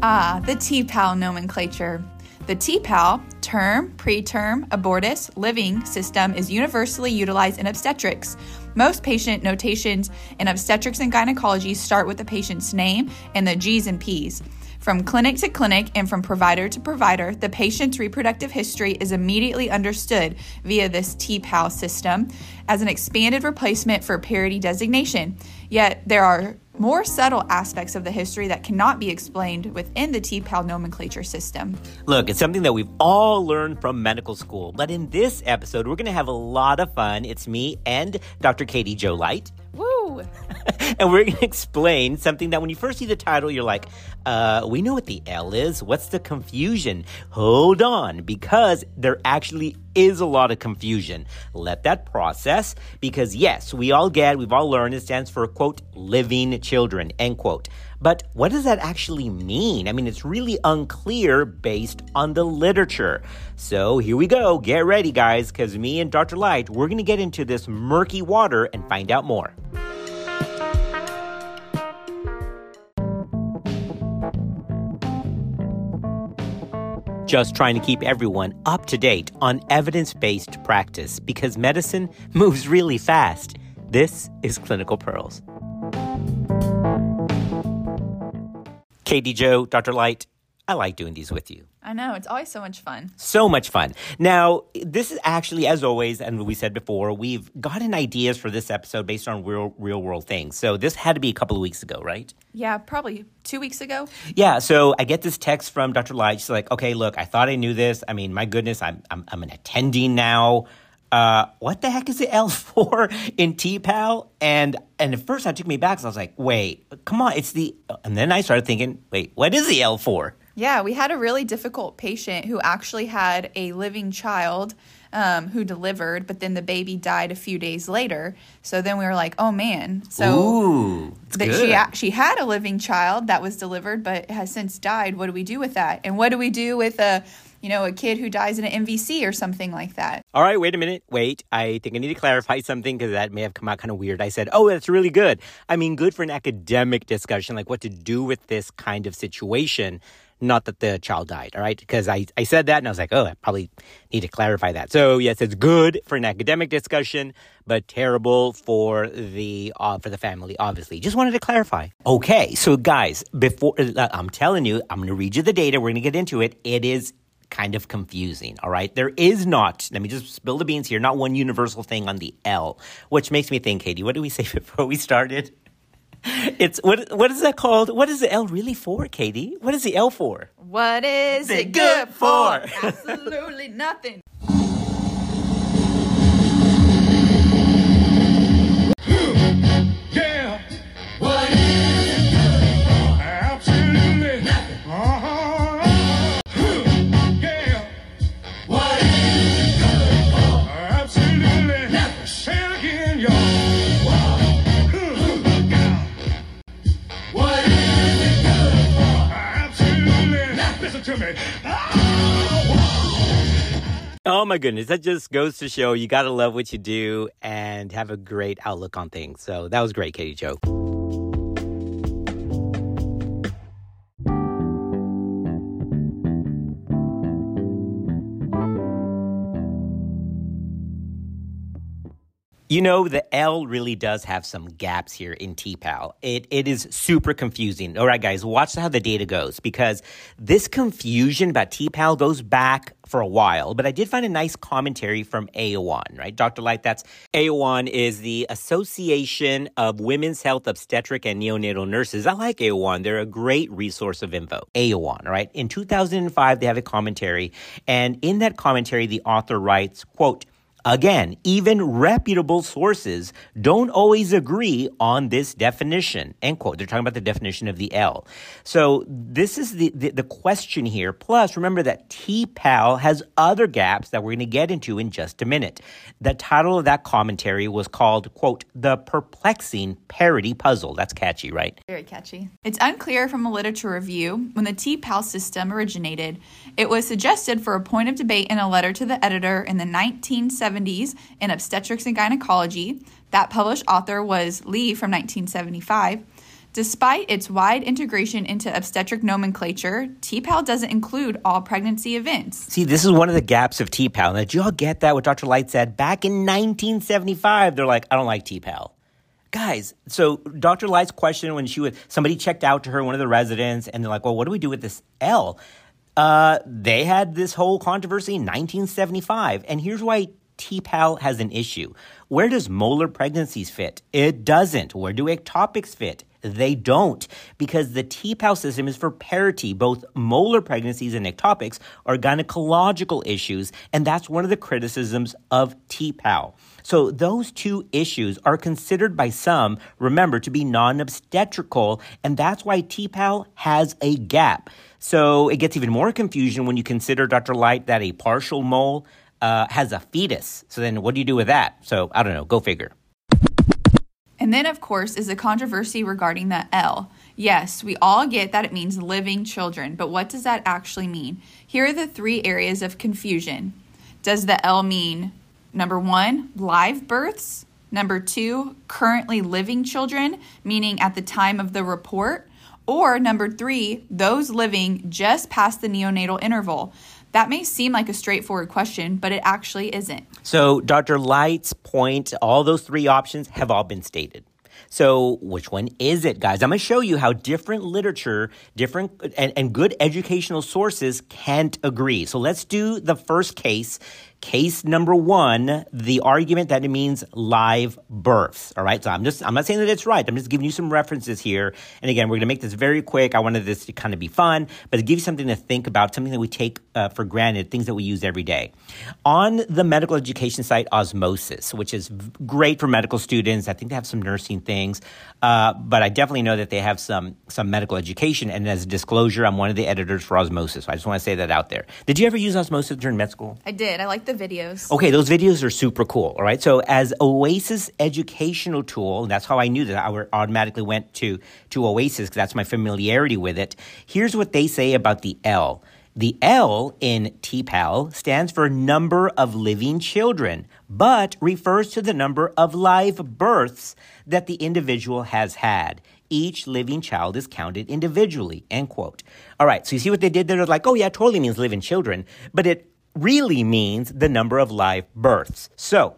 Ah, the TPAL nomenclature. The TPAL, term, preterm, abortus, living system, is universally utilized in obstetrics. Most patient notations in obstetrics and gynecology start with the patient's name and the G's and P's. From clinic to clinic and from provider to provider, the patient's reproductive history is immediately understood via this TPAL system as an expanded replacement for parity designation. Yet there are more subtle aspects of the history that cannot be explained within the TPAL nomenclature system. Look, it's something that we've all learned from medical school, but in this episode, we're going to have a lot of fun. It's me and Dr. Katie Joe Light. And we're going to explain something that when you first see the title, you're like, uh, we know what the L is. What's the confusion? Hold on, because there actually is a lot of confusion. Let that process, because yes, we all get, we've all learned it stands for, quote, living children, end quote. But what does that actually mean? I mean, it's really unclear based on the literature. So here we go. Get ready, guys, because me and Dr. Light, we're going to get into this murky water and find out more. Just trying to keep everyone up to date on evidence based practice because medicine moves really fast. This is Clinical Pearls. Katie Joe, Dr. Light, I like doing these with you. I know, it's always so much fun. So much fun. Now, this is actually, as always, and we said before, we've gotten ideas for this episode based on real, real world things. So this had to be a couple of weeks ago, right? Yeah, probably two weeks ago. Yeah, so I get this text from Dr. Light. She's like, okay, look, I thought I knew this. I mean, my goodness, I'm, I'm, I'm an attending now. Uh, what the heck is the L for in T-PAL? And and at first, that took me back because I was like, wait, come on, it's the. And then I started thinking, wait, what is the L for? Yeah, we had a really difficult patient who actually had a living child um, who delivered, but then the baby died a few days later. So then we were like, oh man. So Ooh, that she she had a living child that was delivered, but has since died. What do we do with that? And what do we do with a you know, a kid who dies in an MVC or something like that. All right, wait a minute. Wait, I think I need to clarify something because that may have come out kind of weird. I said, oh, that's really good. I mean, good for an academic discussion, like what to do with this kind of situation. Not that the child died, all right? Because I, I said that and I was like, oh, I probably need to clarify that. So, yes, it's good for an academic discussion, but terrible for the uh, for the family, obviously. Just wanted to clarify. Okay, so guys, before uh, I'm telling you, I'm going to read you the data. We're going to get into it. It is kind of confusing, all right? There is not, let me just spill the beans here, not one universal thing on the L, which makes me think, Katie, what did we say before we started? It's what what is that called? What is the L really for, Katie? What is the L for? What is it good for? Absolutely nothing. my goodness, that just goes to show you got to love what you do and have a great outlook on things. So that was great, Katie Joe. You know, the L really does have some gaps here in TPAL. It, it is super confusing. All right, guys, watch how the data goes because this confusion about TPAL goes back for a while, but I did find a nice commentary from AWHONN, right? Dr. Light, that's AWHONN is the Association of Women's Health Obstetric and Neonatal Nurses. I like AWHONN. They're a great resource of info. AWHONN, right? In 2005, they have a commentary, and in that commentary, the author writes, quote, Again, even reputable sources don't always agree on this definition. End quote. They're talking about the definition of the L. So this is the, the, the question here. Plus, remember that TPAL has other gaps that we're going to get into in just a minute. The title of that commentary was called, quote, The Perplexing Parity Puzzle. That's catchy, right? Very catchy. It's unclear from a literature review when the TPAL system originated. It was suggested for a point of debate in a letter to the editor in the 1970s 1970s in obstetrics and gynecology. That published author was Lee from 1975. Despite its wide integration into obstetric nomenclature, TPAL doesn't include all pregnancy events. See, this is one of the gaps of TPAL. Now, did you all get that? What Dr. Light said back in 1975? They're like, I don't like TPAL. Guys, so Dr. Light's question when she was somebody checked out to her, one of the residents, and they're like, Well, what do we do with this L? Uh, they had this whole controversy in 1975. And here's why TPAL has an issue. Where does molar pregnancies fit? It doesn't. Where do ectopics fit? They don't, because the TPAL system is for parity. Both molar pregnancies and ectopics are gynecological issues, and that's one of the criticisms of TPAL. So those two issues are considered by some, remember, to be non-obstetrical, and that's why TPAL has a gap. So it gets even more confusion when you consider, Dr. Light, that a partial mole uh, has a fetus. So then what do you do with that? So I don't know, go figure. And then, of course, is the controversy regarding the L. Yes, we all get that it means living children, but what does that actually mean? Here are the three areas of confusion. Does the L mean number one, live births? Number two, currently living children, meaning at the time of the report? Or number three, those living just past the neonatal interval? That may seem like a straightforward question, but it actually isn't. So, Dr. Light's point, all those three options have all been stated. So, which one is it, guys? I'm going to show you how different literature, different and, and good educational sources can't agree. So, let's do the first case Case number one, the argument that it means live births. All right. So I'm just, I'm not saying that it's right. I'm just giving you some references here. And again, we're going to make this very quick. I wanted this to kind of be fun, but to give you something to think about, something that we take uh, for granted, things that we use every day. On the medical education site Osmosis, which is great for medical students, I think they have some nursing things, uh, but I definitely know that they have some, some medical education. And as a disclosure, I'm one of the editors for Osmosis. So I just want to say that out there. Did you ever use Osmosis during med school? I did. I like the videos. Okay, those videos are super cool. All right. So as Osmosis educational tool, that's how I knew that I automatically went to to Osmosis because that's my familiarity with it. Here's what they say about the L. The L in TPAL stands for number of living children, but refers to the number of live births that the individual has had. Each living child is counted individually. End quote. All right, so you see what they did there? They're like, oh yeah, totally means living children, but it really means the number of live births. So,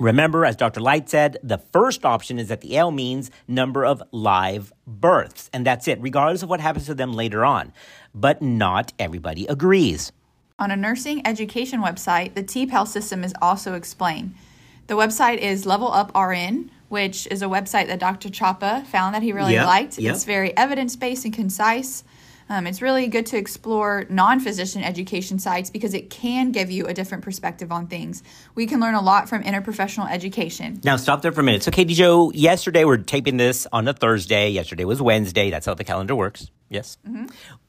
Remember, as Dr. Light said, the first option is that the L means number of live births, and that's it, regardless of what happens to them later on. But not everybody agrees. On a nursing education website, the TPAL system is also explained. The website is Level Up RN, which is a website that Dr. Chapa found that he really Yep, liked. yep. It's very evidence based and concise. Um, it's really good to explore non physician education sites because it can give you a different perspective on things. We can learn a lot from interprofessional education. Now, stop there for a minute. So, Katie Joe, yesterday we're taping this on a Thursday. Yesterday was Wednesday. That's how the calendar works. Yes.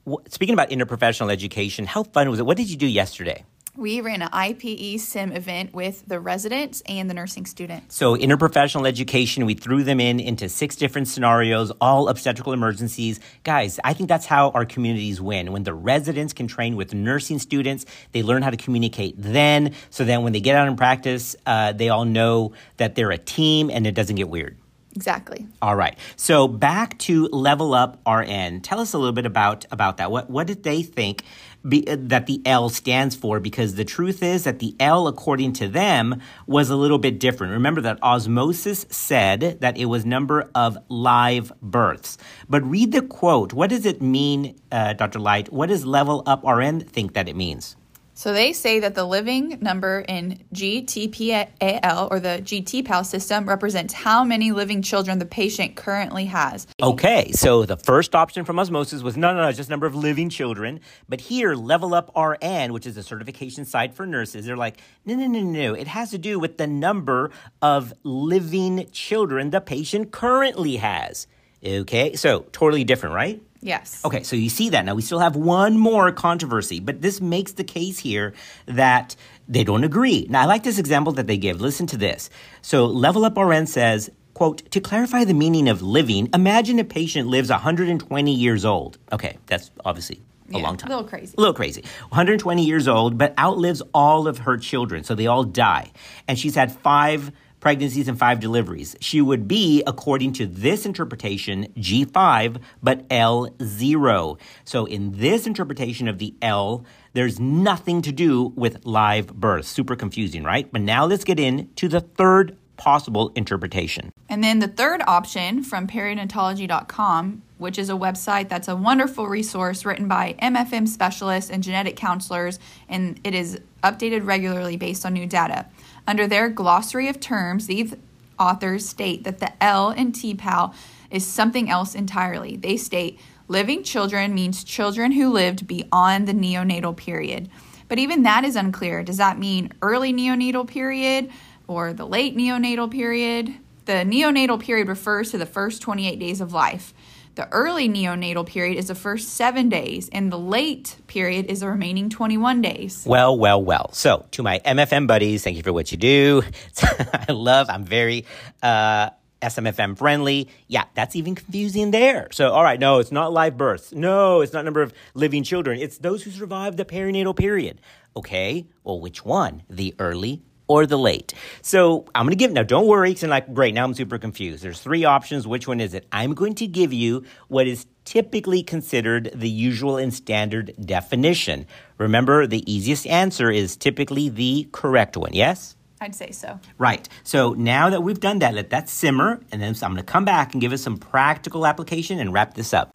Wh- Speaking about interprofessional education, how fun was it? What did you do yesterday? We ran an IPE sim event with the residents and the nursing students. So, interprofessional education, we threw them in into six different scenarios, all obstetrical emergencies. Guys, I think that's how our communities win. When the residents can train with nursing students, they learn how to communicate then. So then when they get out in practice, uh, they all know that they're a team and it doesn't get weird. Exactly. All right. So back to Level Up RN. Tell us a little bit about about that. What what did they think be, that the L stands for? Because the truth is that the L, according to them, was a little bit different. Remember that Osmosis said that it was number of live births. But read the quote. What does it mean, uh, Dr. Light? What does Level Up RN think that it means? So they say that the living number in GTPAL or the GTPAL system represents how many living children the patient currently has. Okay, so the first option from Osmosis was no, no, no, just number of living children. But here, Level Up RN, which is a certification site for nurses, they're like, no, no, no, no, it has to do with the number of living children the patient currently has. Okay, so totally different, right? Yes. Okay, so you see that. Now we still have one more controversy, but this makes the case here that they don't agree. Now I like this example that they give. Listen to this. So Level Up RN says, quote, to clarify the meaning of living, imagine a patient lives 120 years old. Okay, that's obviously a Yeah, long time. a little crazy. A little crazy. 120 years old, but outlives all of her children. So they all die. And she's had five pregnancies and five deliveries. She would be, according to this interpretation, G5, but L0. So in this interpretation of the L, there's nothing to do with live birth. Super confusing, right? But now let's get into the third possible interpretation. And then the third option from perinatology.com, which is a website that's a wonderful resource written by MFM specialists and genetic counselors, and it is updated regularly based on new data. Under their glossary of terms, these authors state that the L in TPAL is something else entirely. They state living children means children who lived beyond the neonatal period. But even that is unclear. Does that mean early neonatal period? or the late neonatal period. The neonatal period refers to the first 28 days of life. The early neonatal period is the first seven days, and the late period is the remaining 21 days. Well, well, well. So, to my MFM buddies, thank you for what you do. I love, I'm very uh, SMFM friendly. Yeah, that's even confusing there. So, all right, no, it's not live births. No, it's not number of living children. It's those who survived the perinatal period. Okay, well, which one? The early or the late. So I'm going to give, now don't worry, because like, great, now I'm super confused. There's three options. Which one is it? I'm going to give you what is typically considered the usual and standard definition. Remember, the easiest answer is typically the correct one, yes? I'd say so. Right. So now that we've done that, let that simmer, and then I'm going to come back and give us some practical application and wrap this up.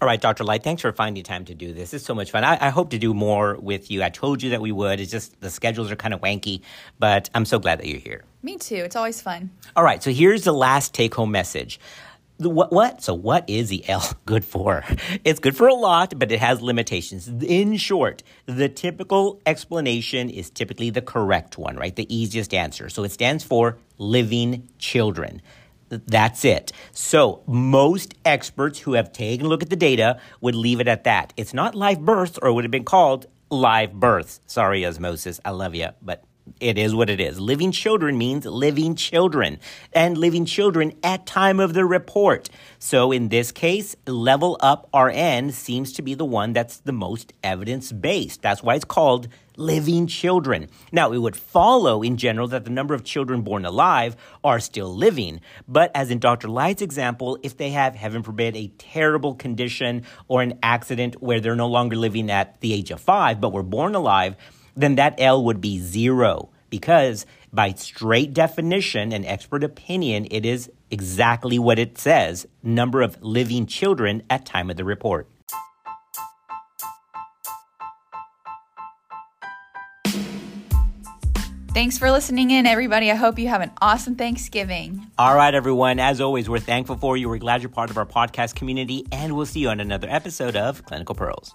All right, Dr. Light, thanks for finding time to do this. It's so much fun. I, I, hope to do more with you. I told you that we would. It's just the schedules are kind of wanky, but I'm so glad that you're here. Me too. It's always fun. All right, so here's the last take home message. The, what, what? So, what is the L good for? It's good for a lot, but it has limitations. In short, the typical explanation is typically the correct one, right? The easiest answer. So, it stands for living children. That's it. So, most experts who have taken a look at the data would leave it at that. It's not live births, or it would have been called live births. Sorry, osmosis. I love you, but it is what it is. Living children means living children and living children at time of the report. So in this case, level up RN seems to be the one that's the most evidence based. That's why it's called living children. Now, it would follow in general that the number of children born alive are still living. But as in Dr. Light's example, if they have, heaven forbid, a terrible condition or an accident where they're no longer living at the age of five, but were born alive, then that L would be zero because by straight definition and expert opinion, it is exactly what it says number of living children at time of the report. Thanks for listening in, everybody. I hope you have an awesome Thanksgiving. All right, everyone. As always, we're thankful for you. We're glad you're part of our podcast community, and we'll see you on another episode of Clinical Pearls.